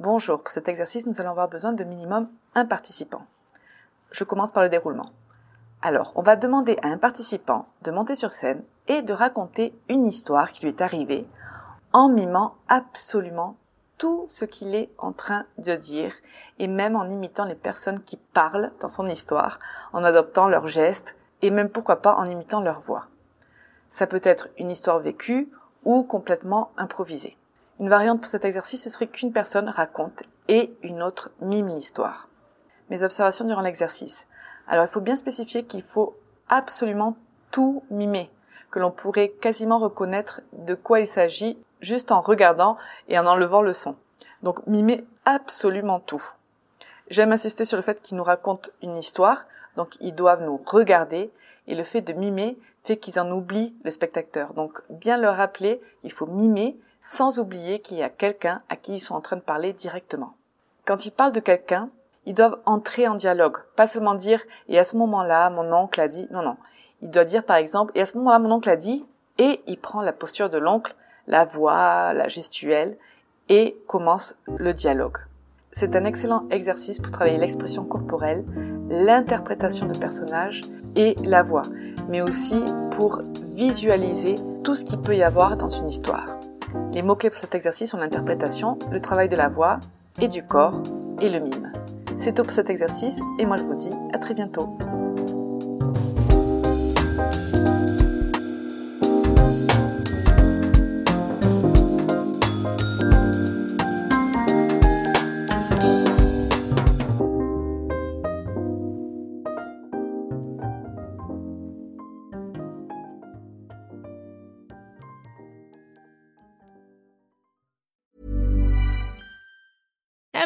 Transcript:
Bonjour, pour cet exercice, nous allons avoir besoin de minimum un participant. Je commence par le déroulement. Alors, on va demander à un participant de monter sur scène et de raconter une histoire qui lui est arrivée en mimant absolument tout ce qu'il est en train de dire et même en imitant les personnes qui parlent dans son histoire, en adoptant leurs gestes et même pourquoi pas en imitant leur voix. Ça peut être une histoire vécue ou complètement improvisée. Une variante pour cet exercice, ce serait qu'une personne raconte et une autre mime l'histoire. Mes observations durant l'exercice. Alors il faut bien spécifier qu'il faut absolument tout mimer, que l'on pourrait quasiment reconnaître de quoi il s'agit juste en regardant et en enlevant le son. Donc mimer absolument tout. J'aime insister sur le fait qu'ils nous racontent une histoire, donc ils doivent nous regarder, et le fait de mimer fait qu'ils en oublient le spectateur. Donc bien leur rappeler, il faut mimer sans oublier qu'il y a quelqu'un à qui ils sont en train de parler directement. Quand ils parlent de quelqu'un, ils doivent entrer en dialogue, pas seulement dire et à ce moment-là mon oncle a dit non non. Il doit dire par exemple et à ce moment-là mon oncle a dit et il prend la posture de l'oncle, la voix, la gestuelle et commence le dialogue. C'est un excellent exercice pour travailler l'expression corporelle, l'interprétation de personnages et la voix, mais aussi pour visualiser tout ce qu'il peut y avoir dans une histoire. Les mots-clés pour cet exercice sont l'interprétation, le travail de la voix et du corps et le mime. C'est tout pour cet exercice et moi je vous dis à très bientôt.